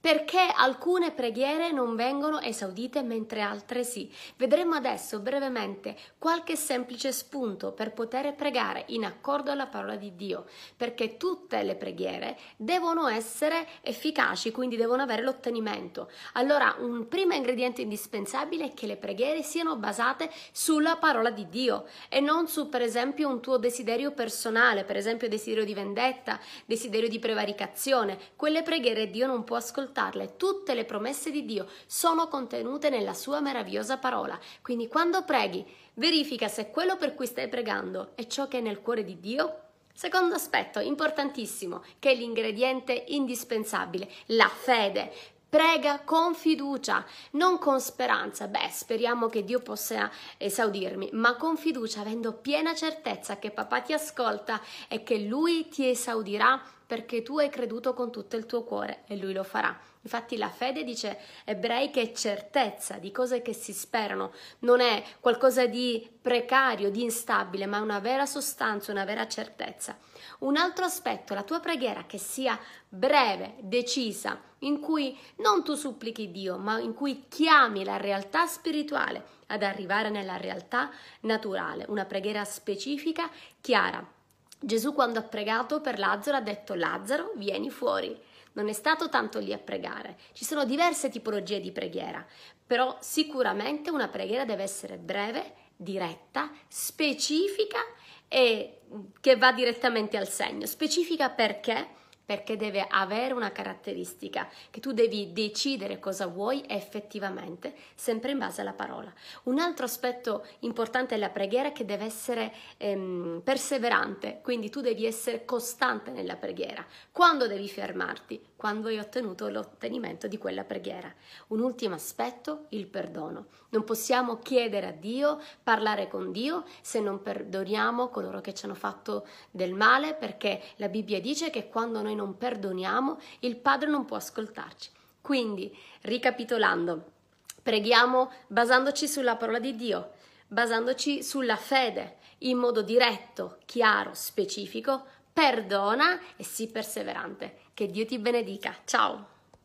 perché alcune preghiere non vengono esaudite mentre altre sì. Vedremo adesso brevemente qualche semplice spunto per poter pregare in accordo alla parola di Dio, perché tutte le preghiere devono essere efficaci, quindi devono avere l'ottenimento. Allora, un primo ingrediente indispensabile è che le preghiere siano basate sulla parola di Dio e non su, per esempio, un tuo desiderio personale, per esempio desiderio di vendetta, desiderio di prevaricazione. Quelle preghiere Dio non può ascoltarle. Tutte le promesse di Dio sono contenute nella sua meravigliosa parola. Quindi quando preghi, verifica se quello per cui stai pregando è ciò che è nel cuore di Dio Secondo aspetto importantissimo, che è l'ingrediente indispensabile, la fede. Prega con fiducia, non con speranza. Beh, speriamo che Dio possa esaudirmi, ma con fiducia, avendo piena certezza che papà ti ascolta e che Lui ti esaudirà perché tu hai creduto con tutto il tuo cuore e Lui lo farà. Infatti la fede, dice ebrei, che è certezza di cose che si sperano, non è qualcosa di precario, di instabile, ma una vera sostanza, una vera certezza. Un altro aspetto, la tua preghiera che sia breve, decisa, in cui non tu supplichi Dio, ma in cui chiami la realtà spirituale ad arrivare nella realtà naturale, una preghiera specifica, chiara. Gesù quando ha pregato per Lazzaro ha detto Lazzaro vieni fuori. Non è stato tanto lì a pregare. Ci sono diverse tipologie di preghiera, però sicuramente una preghiera deve essere breve, diretta, specifica e che va direttamente al segno. Specifica perché? Perché deve avere una caratteristica che tu devi decidere cosa vuoi effettivamente, sempre in base alla parola. Un altro aspetto importante della preghiera è che deve essere ehm, perseverante, quindi tu devi essere costante nella preghiera. Quando devi fermarti? quando hai ottenuto l'ottenimento di quella preghiera. Un ultimo aspetto, il perdono. Non possiamo chiedere a Dio, parlare con Dio se non perdoniamo coloro che ci hanno fatto del male, perché la Bibbia dice che quando noi non perdoniamo il Padre non può ascoltarci. Quindi, ricapitolando, preghiamo basandoci sulla parola di Dio, basandoci sulla fede, in modo diretto, chiaro, specifico, perdona e sii perseverante. Che Dio ti benedica. Ciao!